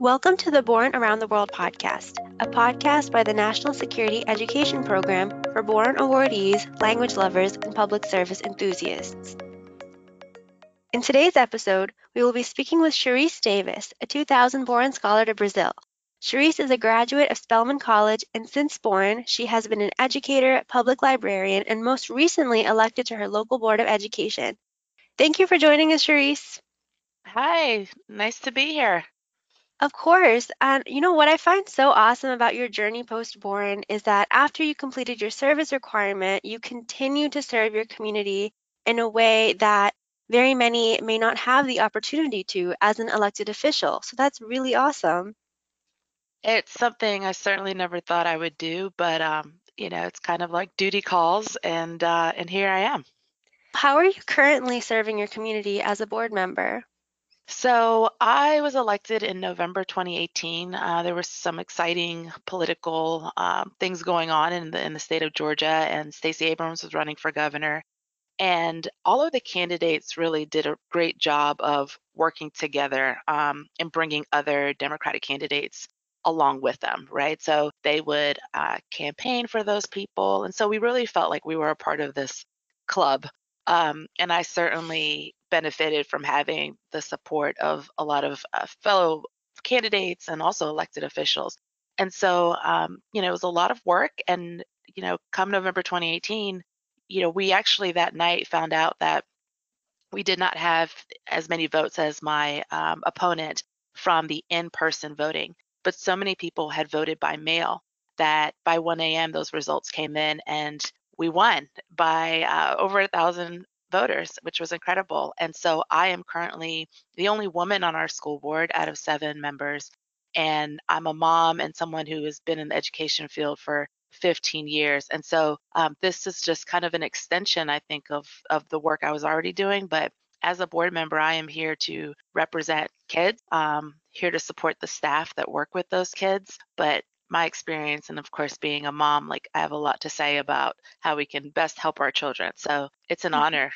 Welcome to the Boren Around the World podcast, a podcast by the National Security Education Program for Boren awardees, language lovers, and public service enthusiasts. In today's episode, we will be speaking with Charisse Davis, a 2000 Boren Scholar to Brazil. Charisse is a graduate of Spelman College, and since Boren, she has been an educator, public librarian, and most recently elected to her local Board of Education. Thank you for joining us, Charisse. Hi, nice to be here. Of course. And you know what I find so awesome about your journey post Boren is that after you completed your service requirement, you continue to serve your community in a way that very many may not have the opportunity to as an elected official. So that's really awesome. It's something I certainly never thought I would do, but um, you know, it's kind of like duty calls and uh, and here I am. How are you currently serving your community as a board member? So I was elected in November 2018. Uh, there were some exciting political um, things going on in the in the state of Georgia, and Stacey Abrams was running for governor. And all of the candidates really did a great job of working together um, and bringing other Democratic candidates along with them, right? So they would uh, campaign for those people. And so we really felt like we were a part of this club. Um, and I certainly benefited from having the support of a lot of uh, fellow candidates and also elected officials. And so, um, you know, it was a lot of work. And, you know, come November 2018, you know, we actually that night found out that we did not have as many votes as my um, opponent from the in person voting. But so many people had voted by mail that by 1 a.m., those results came in and we won by uh, over a thousand voters, which was incredible. And so I am currently the only woman on our school board out of seven members. And I'm a mom and someone who has been in the education field for 15 years. And so um, this is just kind of an extension, I think, of, of the work I was already doing. But as a board member, I am here to represent kids, um, here to support the staff that work with those kids. But my experience and of course being a mom like i have a lot to say about how we can best help our children so it's an mm-hmm. honor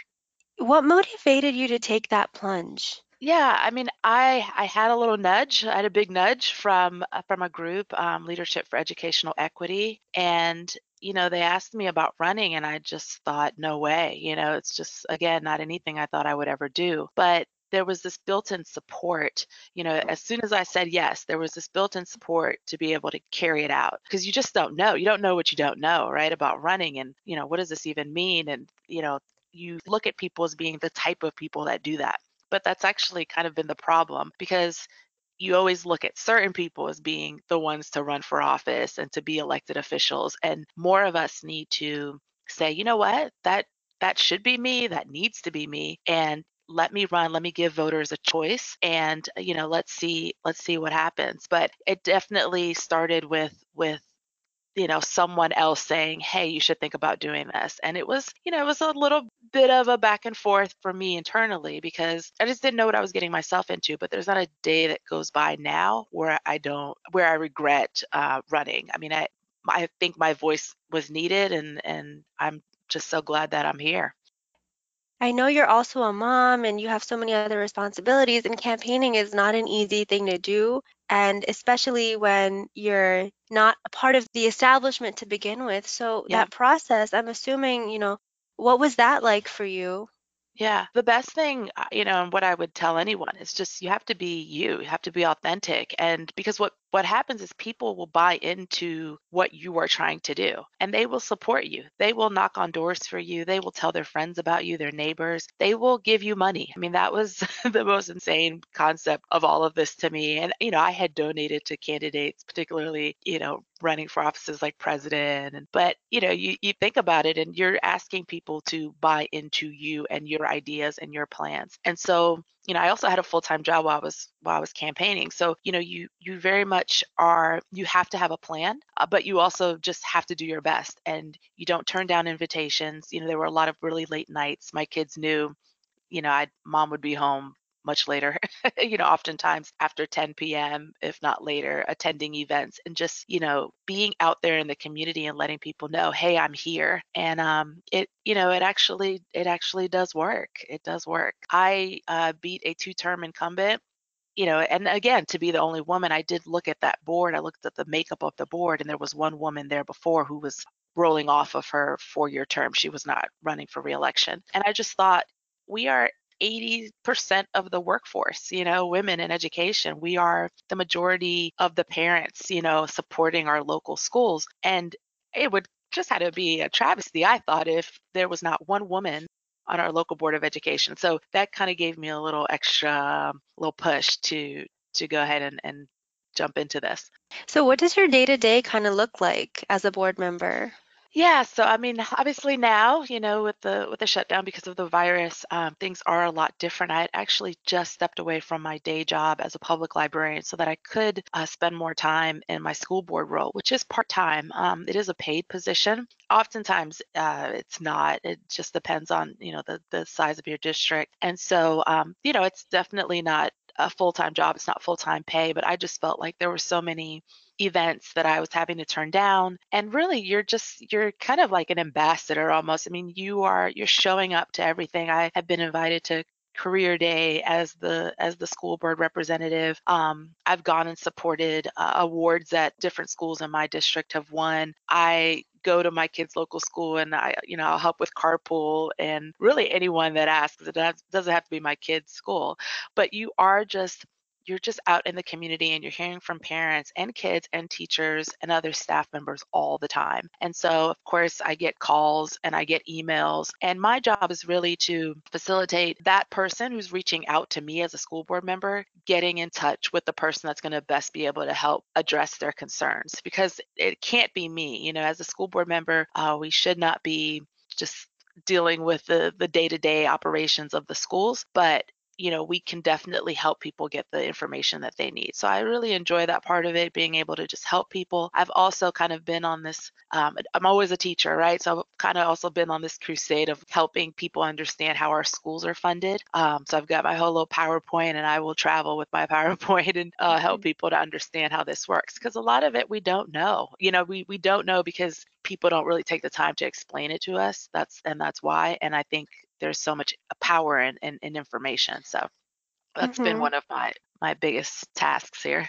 what motivated you to take that plunge yeah i mean i i had a little nudge i had a big nudge from uh, from a group um, leadership for educational equity and you know they asked me about running and i just thought no way you know it's just again not anything i thought i would ever do but there was this built-in support you know as soon as i said yes there was this built-in support to be able to carry it out because you just don't know you don't know what you don't know right about running and you know what does this even mean? And you know you look at people as being the type of people that do that but that's actually kind of been the problem because you always look at certain people as being the ones to run for office and to be elected officials and more of us need to say you know what? That that should be me that needs to be me and let me run let me give voters a choice and uh, you know let's see let's see what happens. But it definitely started with with you know someone else saying hey you should think about doing this. And it was you know it was a little bit of a back and forth for me internally because i just didn't know what i was getting myself into but there's not a day that goes by now where i don't where i regret uh, running. I mean i i think my voice was needed and and i'm just so glad that i'm here I know you're also a mom and you have so many other responsibilities, and campaigning is not an easy thing to do. And especially when you're not a part of the establishment to begin with. So, yeah. that process, I'm assuming, you know, what was that like for you? Yeah, the best thing, uh, you know, and what I would tell anyone is just you have to be you. You have to be authentic. And because what what happens is people will buy into what you are trying to do and they will support you. They will knock on doors for you. They will tell their friends about you, their neighbors. They will give you money. I mean, that was the most insane concept of all of this to me. And, you know, I had donated to candidates, particularly, you know, running for offices like president but you know you, you think about it and you're asking people to buy into you and your ideas and your plans and so you know i also had a full-time job while i was while i was campaigning. So you know you you very much are you have to have a plan uh, but you also just have to do your best and you don't turn down invitations. You know there were a lot of really late nights. My kids knew you know i mom would be home much later, you know, oftentimes after 10 p.m., if not later, attending events and just, you know, being out there in the community and letting people know, hey, I'm here. And um, it, you know, it actually, it actually does work. It does work. I uh, beat a two-term incumbent you know, and again, to be the only woman, I did look at that board. I looked at the makeup of the board, and there was one woman there before who was rolling off of her four year term. She was not running for reelection. And I just thought, we are 80% of the workforce, you know, women in education. We are the majority of the parents, you know, supporting our local schools. And it would just had to be a travesty, I thought, if there was not one woman on our local board of education. So that kind of gave me a little extra um, little push to to go ahead and, and jump into this. So what does your day to day kind of look like as a board member? Yeah, so I mean, obviously now, you know, with the with the shutdown because of the virus, um, things are a lot different. I had actually just stepped away from my day job as a public librarian so that I could uh, spend more time in my school board role, which is part time. Um, it is a paid position. Oftentimes, uh, it's not. It just depends on you know the the size of your district, and so um, you know, it's definitely not a full-time job it's not full-time pay but i just felt like there were so many events that i was having to turn down and really you're just you're kind of like an ambassador almost. I mean you are you're showing up to everything. I have been invited to career day as the as the school board representative. Um, i've gone and supported uh, awards that different schools in my district have won. I go to my kids' local school and I, you know, I'll help with carpool and really anyone that asks. It doesn't have to be my kids' school, but you are just you're just out in the community and you're hearing from parents and kids and teachers and other staff members all the time. And so, of course, I get calls and I get emails. And my job is really to facilitate that person who's reaching out to me as a school board member getting in touch with the person that's going to best be able to help address their concerns because it can't be me. You know, as a school board member, uh, we should not be just dealing with the the day-to-day operations of the schools but you know, we can definitely help people get the information that they need. So I really enjoy that part of it, being able to just help people. I've also kind of been on this, um, I'm always a teacher, right? So I've kind of also been on this crusade of helping people understand how our schools are funded. Um, so I've got my whole little PowerPoint and I will travel with my PowerPoint and uh, help mm-hmm. people to understand how this works because a lot of it we don't know. You know, we, we don't know because people don't really take the time to explain it to us. That's and that's why. And I think there's so much power in, in, in information. So that's mm-hmm. been one of my my biggest tasks here.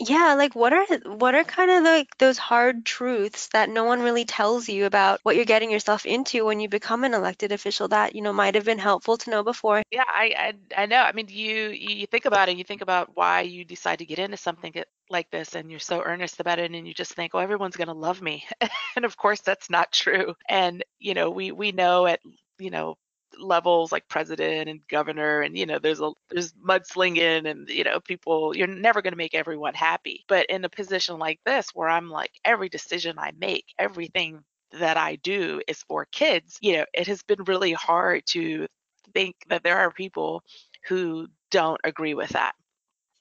Yeah, like what are what are kind of like those hard truths that no one really tells you about what you're getting yourself into when you become an elected official that, you know, might have been helpful to know before? Yeah, I I, I know. I mean, you you think about it, you think about why you decide to get into something like this and you're so earnest about it and you just think, "Oh, everyone's going to love me." and of course that's not true. And, you know, we we know at you know levels like president and governor and you know there's a there's mudslinging and you know people you're never going to make everyone happy. But in a position like this where i'm like every decision i make everything that i do is for kids you know it has been really hard to think that there are people who don't agree with that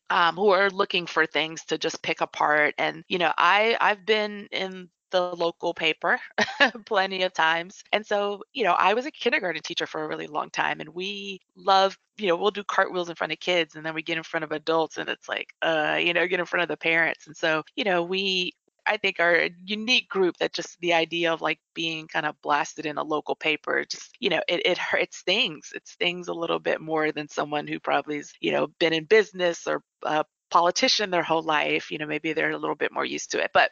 um, who are looking for things to just pick apart. And you know i i've been in the local paper plenty of times. And so, you know, I was a kindergarten teacher for a really long time and we love, you know, we'll do cartwheels in front of kids and then we get in front of adults and it's like, uh, you know, get in front of the parents. And so, you know, we I think are a unique group that just the idea of like being kind of blasted in a local paper, just, you know, it, it, it stings. It stings a little bit more than someone who probably's, you know, been in business or a politician their whole life. You know, maybe they're a little bit more used to it. But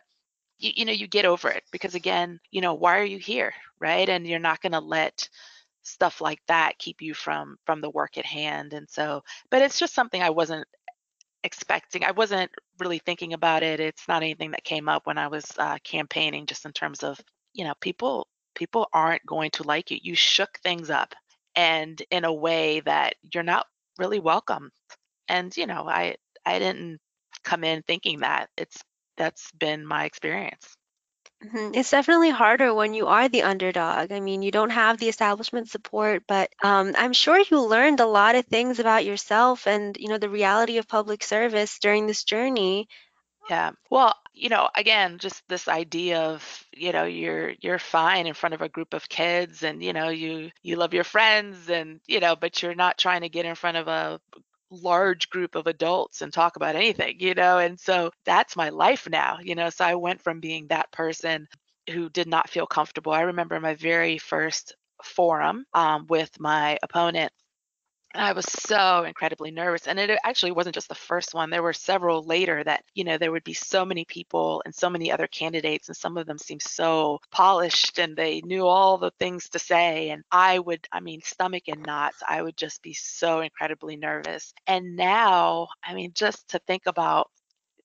you, you know you get over it because again you know why are you here right? And you're not going to let stuff like that keep you from from the work at hand. And so but it's just something i wasn't expecting. I wasn't really thinking about it. It's not anything that came up when i was uh, campaigning just in terms of you know people people aren't going to like you. You shook things up and in a way that you're not really welcome. And you know i i didn't come in thinking that. It's that's been my experience. Mhm. It's definitely harder when you are the underdog. I mean, you don't have the establishment support, but um, I'm sure you learned a lot of things about yourself and, you know, the reality of public service during this journey. Yeah. Well, you know, again, just this idea of, you know, you're you're fine in front of a group of kids and, you know, you you love your friends and, you know, but you're not trying to get in front of a large group of adults and talk about anything, you know? And so that's my life now, you know? So I went from being that person who did not feel comfortable. I remember my very first forum um, with my opponent I was so incredibly nervous. And it actually wasn't just the first one. There were several later that, you know, there would be so many people and so many other candidates, and some of them seemed so polished and they knew all the things to say. And I would, I mean, stomach in knots. I would just be so incredibly nervous. And now, I mean, just to think about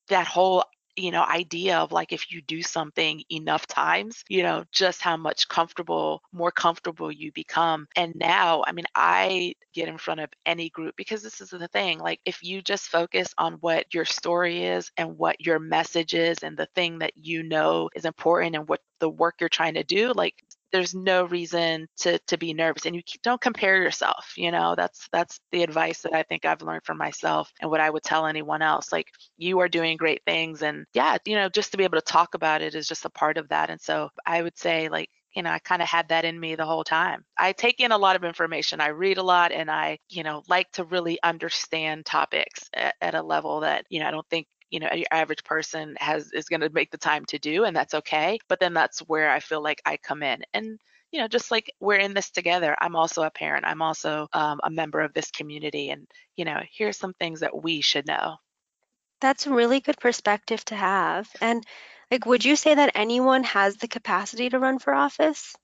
that whole you know idea of like if you do something enough times you know just how much comfortable more comfortable you become. And now i mean i get in front of any group because this is the thing like if you just focus on what your story is and what your message is and the thing that you know is important and what the work you're trying to do like there's no reason to to be nervous and you don't compare yourself you know that's that's the advice that i think i've learned from myself and what i would tell anyone else like you are doing great things and yeah you know just to be able to talk about it is just a part of that and so i would say like you know, I kind of had that in me the whole time. I take in a lot of information. I read a lot and I, you know, like to really understand topics at, at a level that, you know, I don't think you know your average person has is going to make the time to do and that's okay but then that's where i feel like i come in and you know just like we're in this together i'm also a parent i'm also um, a member of this community and you know here's some things that we should know. That's a really good perspective to have and like would you say that anyone has the capacity to run for office?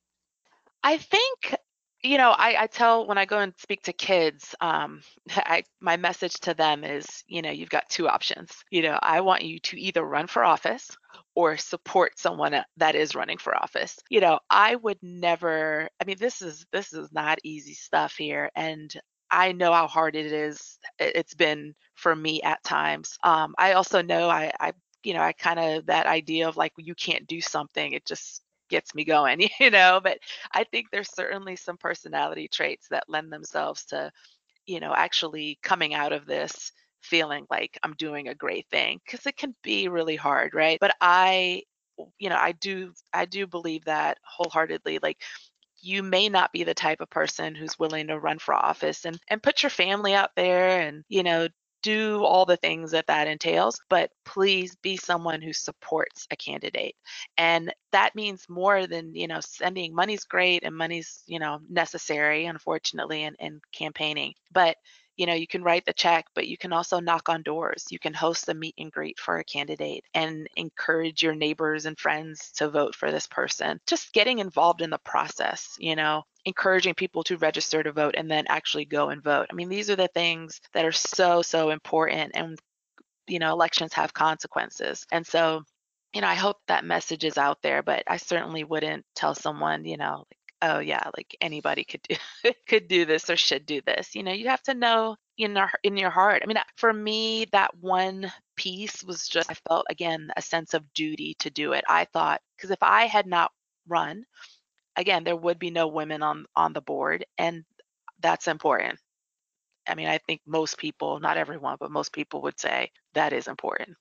I think you know, I, I tell when I go and speak to kids, um, I, my message to them is, you know, you've got two options. You know, I want you to either run for office or support someone that is running for office. You know, I would never. I mean, this is this is not easy stuff here, and I know how hard it is. It's been for me at times. Um, I also know I, I you know, I kind of that idea of like you can't do something. It just gets me going, you know. But I think there's certainly some personality traits that lend themselves to, you know, actually coming out of this feeling like I'm doing a great thing because it can be really hard, right? But I, you know, I do, I do believe that wholeheartedly. Like, you may not be the type of person who's willing to run for office and and put your family out there and you know do all the things that that entails, but please be someone who supports a candidate. And that means more than, you know, sending money's great and money's, you know, necessary, unfortunately, in, in campaigning. But you know you can write the check but you can also knock on doors. You can host a meet and greet for a candidate and encourage your neighbors and friends to vote for this person. Just getting involved in the process you know encouraging people to register to vote and then actually go and vote. I mean these are the things that are so so important and you know elections have consequences. And so you know i hope that message is out there but i certainly wouldn't tell someone you know like oh yeah, like anybody could do could do this or should do this. You know, you have to know in our, in your heart. I mean, for me, that one piece was just I felt again a sense of duty to do it. I thought because if I had not run, again, there would be no women on on the board, and that's important. I mean, I think most people, not everyone, but most people would say that is important.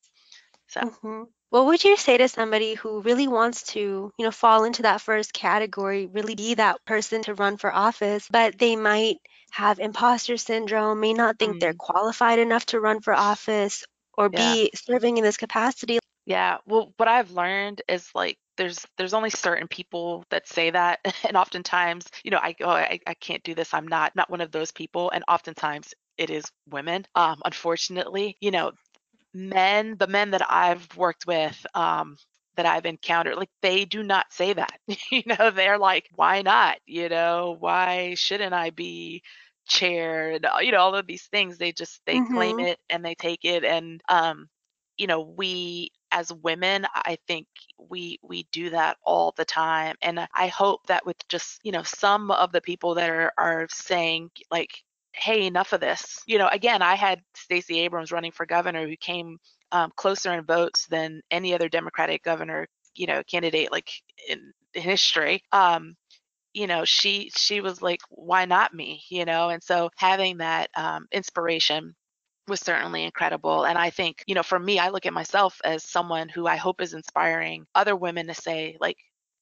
So. Mm-hmm. What would you say to somebody who really wants to, you know, fall into that first category, really be that person to run for office, but they might have imposter syndrome, may not think they're Mm, qualified enough to run for office or yeah. be serving in this capacity? Yeah. Well, what I've learned is like there's there's only certain people that say that, and oftentimes, you know, I go, I, I can't do this. I'm not not one of those people, and oftentimes it is women. Um, unfortunately, you know, men, the men that I've worked with, um, that I've encountered, like they do not say that. you know, they're like, why not? You know, why shouldn't I be chair and uh, you know all of these things they just they claim Mm-hmm. it and they take it and um you know we as women i think we we do that all the time and i hope that with just you know some of the people that are are saying like hey enough of this. You know again i had stacey abrams running for governor who came um, closer in votes than any other democratic governor you know candidate like in history. Um you know she she was like why not me? You know and so having that um, inspiration was certainly incredible. And i think you know for me i look at myself as someone who i hope is inspiring other women to say like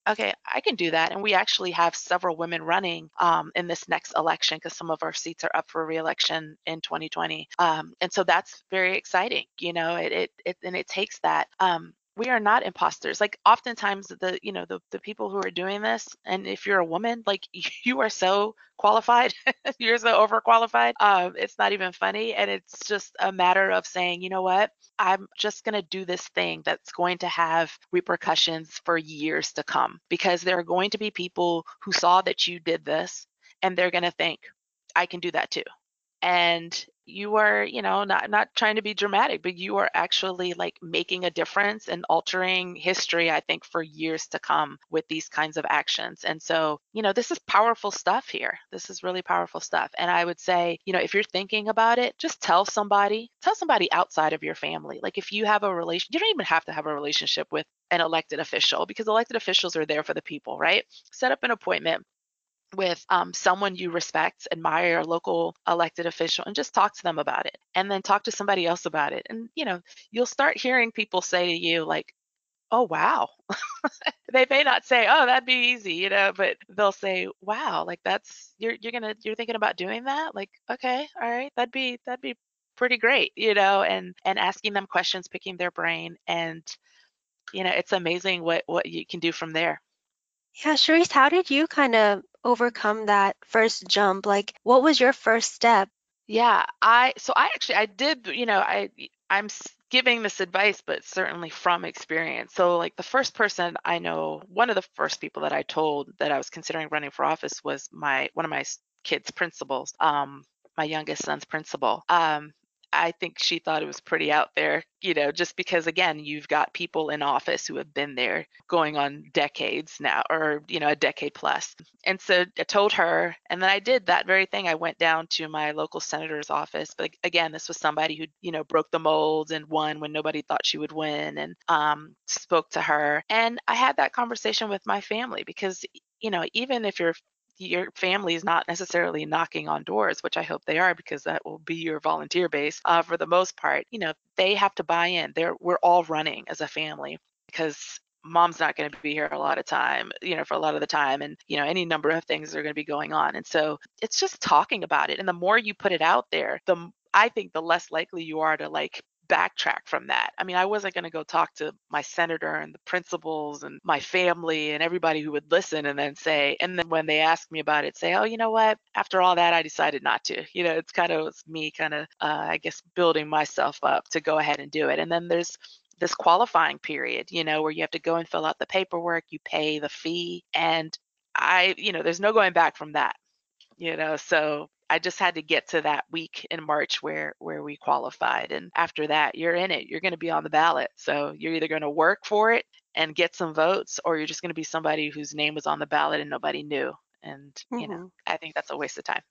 okay i can do that and we actually have several women running um, in this next election because some of our seats are up for reelection in 2020 um, and so that's very exciting you know it, it, it and it takes that um, we are not imposters. Like oftentimes the you know the, the people who are doing this and if you're a woman like you are so qualified you're so overqualified um, it's not even funny and it's just a matter of saying you know what? I'm just going to do this thing that's going to have repercussions for years to come. Because there are going to be people who saw that you did this and they're going to think i can do that too. And you are you know not not trying to be dramatic but you are actually like making a difference and altering history i think for years to come with these kinds of actions. And so you know this is powerful stuff here. This is really powerful stuff. And i would say you know if you're thinking about it just tell somebody tell somebody outside of your family. Like if you have a relation you don't even have to have a relationship with an elected official because elected officials are there for the people right? Set up an appointment with um, someone you respect, admire, local elected official, and just talk to them about it. And then talk to somebody else about it. And, you know, you'll start hearing people say to you, like, oh, wow. they may not say, oh, that'd be easy, you know, but they'll say, wow, like that's, you're, you're going to, you're thinking about doing that? Like, okay, all right, that'd be, that'd be pretty great, you know, and, and asking them questions, picking their brain. And, you know, it's amazing what, what you can do from there. Yeah, Charisse, how did you kind of overcome that first jump? Like, what was your first step? Yeah, I so I actually I did, you know, I I'm giving this advice but certainly from experience. So like the first person I know, one of the first people that I told that I was considering running for office was my one of my kids' principals. Um my youngest son's principal. Um, I think she thought it was pretty out there, you know, just because again, you've got people in office who have been there going on decades now, or, you know, a decade plus. And so I told her, and then I did that very thing. I went down to my local senator's office. But again, this was somebody who, you know, broke the mold and won when nobody thought she would win and um, spoke to her. And I had that conversation with my family because, you know, even if you're your family is not necessarily knocking on doors, which I hope they are because that will be your volunteer base uh, for the most part. You know, they have to buy in. They're we're all running as a family because mom's not going to be here a lot of time you know for a lot of the time and you know any number of things are going to be going on and so it's just talking about it and the more you put it out there the i think the less likely you are to like backtrack from that. I mean, I wasn't going to go talk to my senator and the principals and my family and everybody who would listen and then say, and then when they ask me about it, say, oh, you know what? After all that, I decided not to. You know, it's kind of it's me kind of, uh, I guess, building myself up to go ahead and do it. And then there's this qualifying period, you know, where you have to go and fill out the paperwork, you pay the fee. And I, you know, there's no going back from that you know so I just had to get to that week in March where where we qualified and after that you're in it you're going to be on the ballot so you're either going to work for it and get some votes or you're just going to be somebody whose name was on the ballot and nobody knew and mm-hmm. you know mm-hmm. I think that's a waste of time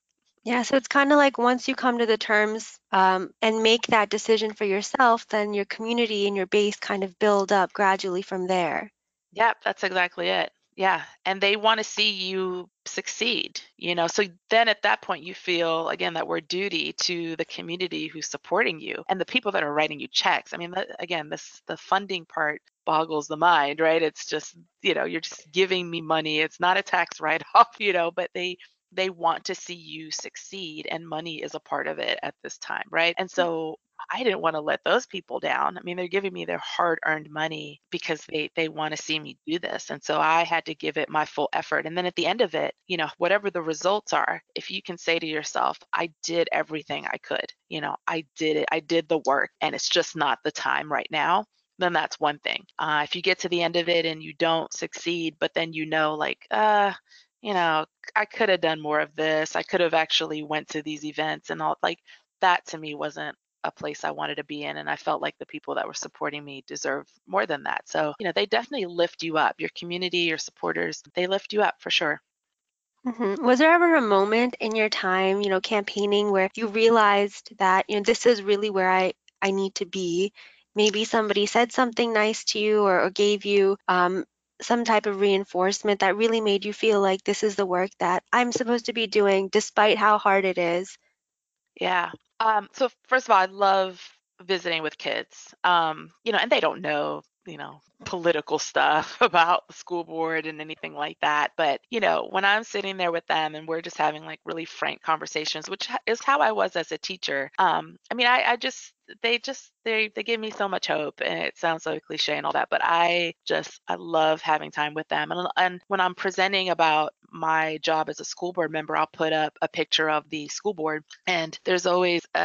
yeah, so it's kind of like once you come to the terms um, and make that decision for yourself, then your community and your base kind of build up gradually from there. Yep, that's exactly it. Yeah, and they want to see you succeed, you know. So then at that point you feel again that we're duty to the community who's supporting you and the people that are writing you checks. I mean, again, this the funding part boggles the mind, right? It's just, you know, you're just giving me money. It's not a tax write off, you know, but they they want to see you succeed and money is a part of it at this time, right? And mm. so I didn't want to let those people down. I mean, they're giving me their hard-earned money because they they want to see me do this. And so I had to give it my full effort. And then at the end of it, you know, whatever the results are, if you can say to yourself, I did everything I could. You know, I did it. I did the work and it's just not the time right now then that's one thing. Uh, if you get to the end of it and you don't succeed, but then you know, like, uh, you know, I could have done more of this. I could have actually went to these events and all. Like that to me wasn't a place I wanted to be in. And I felt like the people that were supporting me deserve more than that. So, you know, they definitely lift you up. Your community, your supporters, they lift you up for sure. Mm-hmm. Was there ever a moment in your time, you know, campaigning where you realized that, you know, this is really where I, I need to be? Maybe somebody said something nice to you or, or gave you um, some type of reinforcement that really made you feel like this is the work that I'm supposed to be doing despite how hard it is. Yeah. Um, so first of all, I love visiting with kids. Um, you know, and they don't know you know, political stuff about the school board and anything like that. But, you know, when I'm sitting there with them and we're just having like really frank conversations, which is how I was as a teacher. Um, I mean, I, I just, they just they they give me so much hope and it sounds so cliche and all that but i just i love having time with them and, and when i'm presenting about my job as a school board member i'll put up a picture of the school board and there's always a,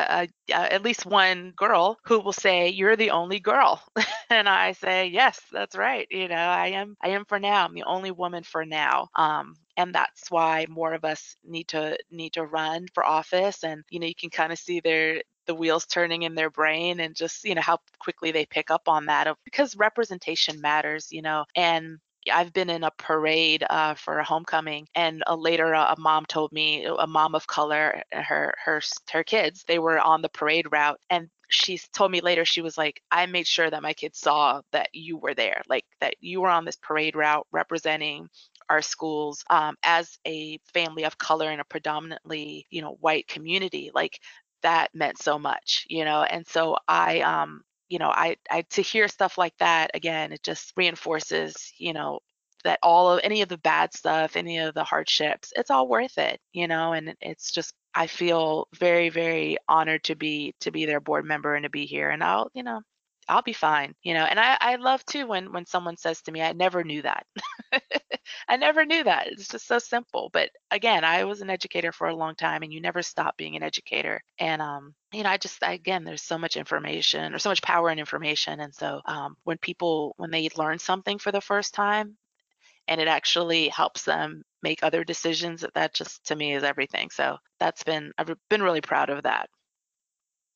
a, a, at least one girl who will say you're the only girl. And i say yes that's right you know i am i am for now i'm the only woman for now. Um, and that's why more of us need to need to run for office and you know you can kind of see their the wheels turning in their brain and just you know how quickly they pick up on that of because representation matters you know and I've been in a parade uh, for a homecoming, and uh, later a mom told me, a mom of color, her her her kids, they were on the parade route, and she told me later she was like, I made sure that my kids saw that you were there, like that you were on this parade route representing our schools um, as a family of color in a predominantly you know white community like that meant so much, you know. And so I um you know, I I to hear stuff like that again, it just reinforces, you know, that all of any of the bad stuff, any of the hardships, it's all worth it, you know, and it's just I feel very very honored to be to be their board member and to be here and I'll, you know, I'll be fine, you know. And I, I love too when when someone says to me, I never knew that. I never knew that. It's just so simple. But again, I was an educator for a long time, and you never stop being an educator. And um, you know, I just again, there's so much information or so much power in information, and so um, when people when they learn something for the first time, and it actually helps them make other decisions, that just to me is everything. So that's been I've been really proud of that.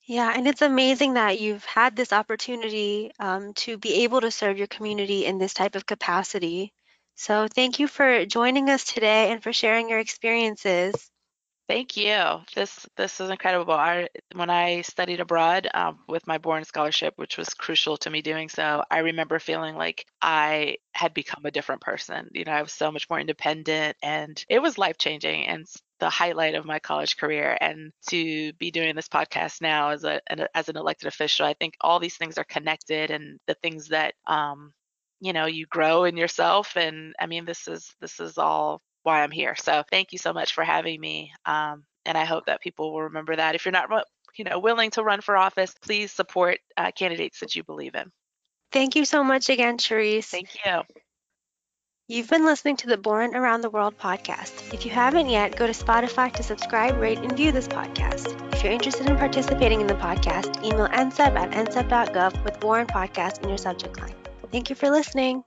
Yeah, and it's amazing that you've had this opportunity um, to be able to serve your community in this type of capacity. So thank you for joining us today and for sharing your experiences. Thank you. This this is incredible. I when I studied abroad um, with my Boren scholarship, which was crucial to me doing so, I remember feeling like I had become a different person. You know, I was so much more independent, and it was life changing and the highlight of my college career. And to be doing this podcast now as a as an elected official, I think all these things are connected, and the things that um, you know you grow in yourself. And I mean, this is this is all why I'm here. So thank you so much for having me. Um, and I hope that people will remember that. If you're not, you know, willing to run for office, please support uh, candidates that you believe in. Thank you so much again, Charisse. Thank you. You've been listening to the Boren Around the World podcast. If you haven't yet, go to Spotify to subscribe, rate, and view this podcast. If you're interested in participating in the podcast, email nsep at nsep.gov with Boren Podcast in your subject line. Thank you for listening.